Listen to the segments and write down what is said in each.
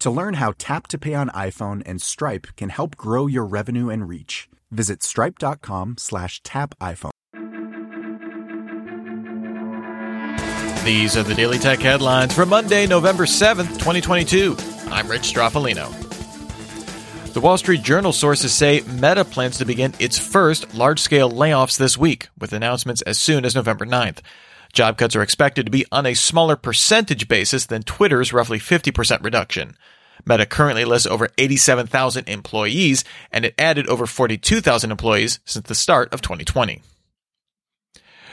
To learn how Tap to Pay on iPhone and Stripe can help grow your revenue and reach, visit stripe.com slash tap iPhone. These are the Daily Tech headlines for Monday, November 7th, 2022. I'm Rich Stroffolino. The Wall Street Journal sources say Meta plans to begin its first large scale layoffs this week, with announcements as soon as November 9th. Job cuts are expected to be on a smaller percentage basis than Twitter's roughly 50% reduction. Meta currently lists over 87,000 employees, and it added over 42,000 employees since the start of 2020.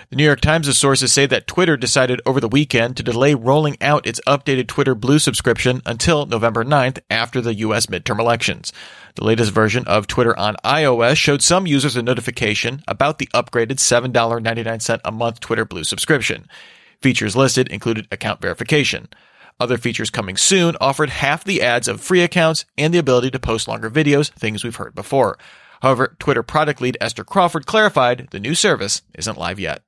The New York Times' sources say that Twitter decided over the weekend to delay rolling out its updated Twitter Blue subscription until November 9th after the U.S. midterm elections. The latest version of Twitter on iOS showed some users a notification about the upgraded $7.99 a month Twitter Blue subscription. Features listed included account verification. Other features coming soon offered half the ads of free accounts and the ability to post longer videos, things we've heard before. However, Twitter product lead Esther Crawford clarified the new service isn't live yet.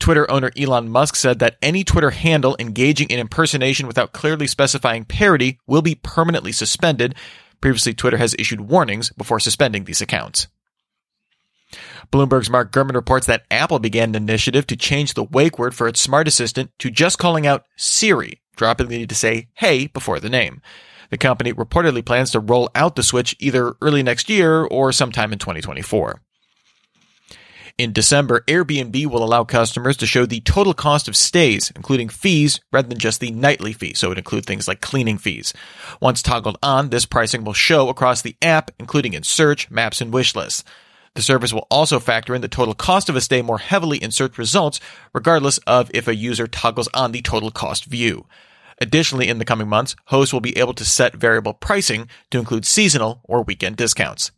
Twitter owner Elon Musk said that any Twitter handle engaging in impersonation without clearly specifying parody will be permanently suspended. Previously, Twitter has issued warnings before suspending these accounts. Bloomberg's Mark Gurman reports that Apple began an initiative to change the wake word for its smart assistant to just calling out Siri, dropping the need to say hey before the name. The company reportedly plans to roll out the switch either early next year or sometime in 2024. In December, Airbnb will allow customers to show the total cost of stays, including fees, rather than just the nightly fee, so it includes things like cleaning fees. Once toggled on, this pricing will show across the app, including in search, maps, and wish lists. The service will also factor in the total cost of a stay more heavily in search results, regardless of if a user toggles on the total cost view. Additionally, in the coming months, hosts will be able to set variable pricing to include seasonal or weekend discounts.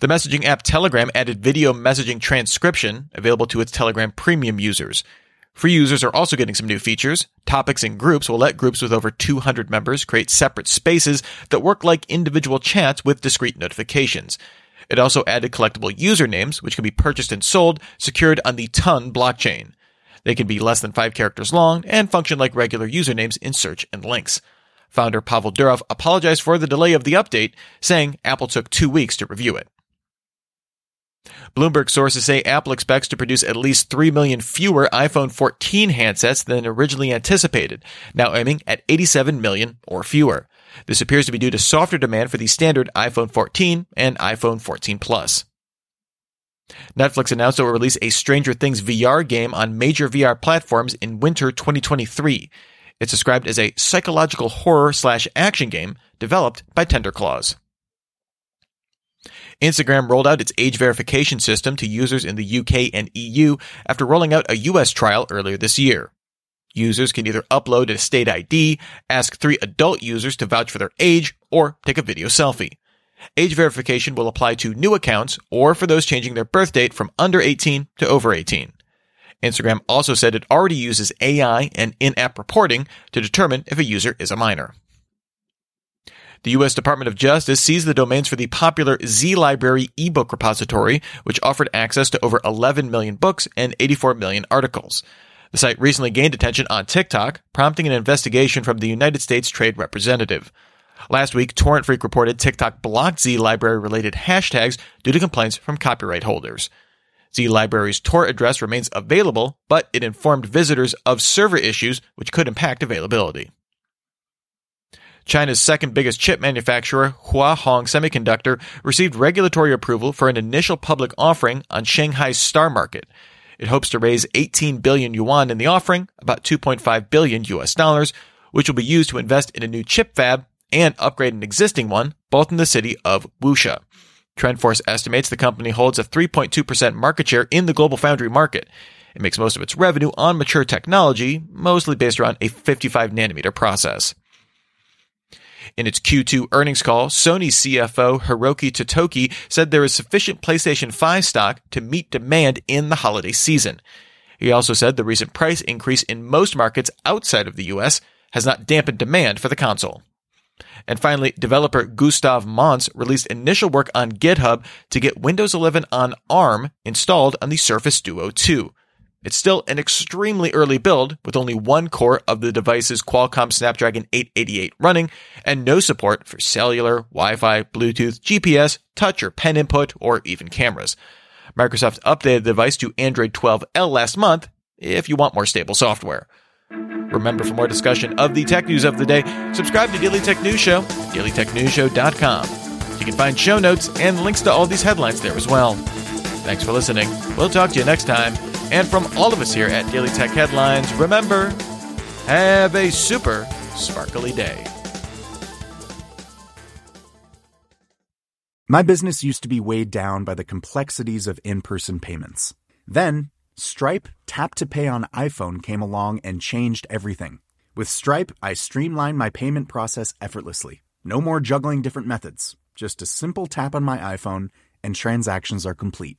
The messaging app Telegram added video messaging transcription available to its Telegram premium users. Free users are also getting some new features. Topics and groups will let groups with over 200 members create separate spaces that work like individual chats with discrete notifications. It also added collectible usernames, which can be purchased and sold, secured on the Ton blockchain. They can be less than five characters long and function like regular usernames in search and links. Founder Pavel Durov apologized for the delay of the update, saying Apple took two weeks to review it. Bloomberg sources say Apple expects to produce at least 3 million fewer iPhone 14 handsets than originally anticipated, now aiming at 87 million or fewer. This appears to be due to softer demand for the standard iPhone 14 and iPhone 14 Plus. Netflix announced it will release a Stranger Things VR game on major VR platforms in winter 2023. It's described as a psychological horror slash action game developed by Tender Claws. Instagram rolled out its age verification system to users in the UK and EU after rolling out a US trial earlier this year. Users can either upload a state ID, ask three adult users to vouch for their age, or take a video selfie. Age verification will apply to new accounts or for those changing their birth date from under 18 to over 18. Instagram also said it already uses AI and in-app reporting to determine if a user is a minor. The U.S. Department of Justice seized the domains for the popular Z Library ebook repository, which offered access to over 11 million books and 84 million articles. The site recently gained attention on TikTok, prompting an investigation from the United States Trade Representative. Last week, Torrent Freak reported TikTok blocked Z Library related hashtags due to complaints from copyright holders. Z Library's Tor address remains available, but it informed visitors of server issues which could impact availability. China's second biggest chip manufacturer, Hua Hong Semiconductor, received regulatory approval for an initial public offering on Shanghai's Star Market. It hopes to raise 18 billion yuan in the offering, about 2.5 billion US dollars, which will be used to invest in a new chip fab and upgrade an existing one, both in the city of Wuxi. TrendForce estimates the company holds a 3.2% market share in the global foundry market. It makes most of its revenue on mature technology, mostly based around a 55 nanometer process. In its Q2 earnings call, Sony CFO Hiroki Totoki said there is sufficient PlayStation 5 stock to meet demand in the holiday season. He also said the recent price increase in most markets outside of the US has not dampened demand for the console. And finally, developer Gustave Monce released initial work on GitHub to get Windows 11 on ARM installed on the Surface Duo 2. It's still an extremely early build with only one core of the device's Qualcomm Snapdragon 888 running and no support for cellular, Wi-Fi, Bluetooth, GPS, touch or pen input, or even cameras. Microsoft updated the device to Android 12L last month if you want more stable software. Remember, for more discussion of the tech news of the day, subscribe to Daily Tech News Show, dailytechnewsshow.com. You can find show notes and links to all these headlines there as well. Thanks for listening. We'll talk to you next time. And from all of us here at Daily Tech Headlines, remember, have a super sparkly day. My business used to be weighed down by the complexities of in person payments. Then, Stripe Tap to Pay on iPhone came along and changed everything. With Stripe, I streamlined my payment process effortlessly. No more juggling different methods. Just a simple tap on my iPhone, and transactions are complete.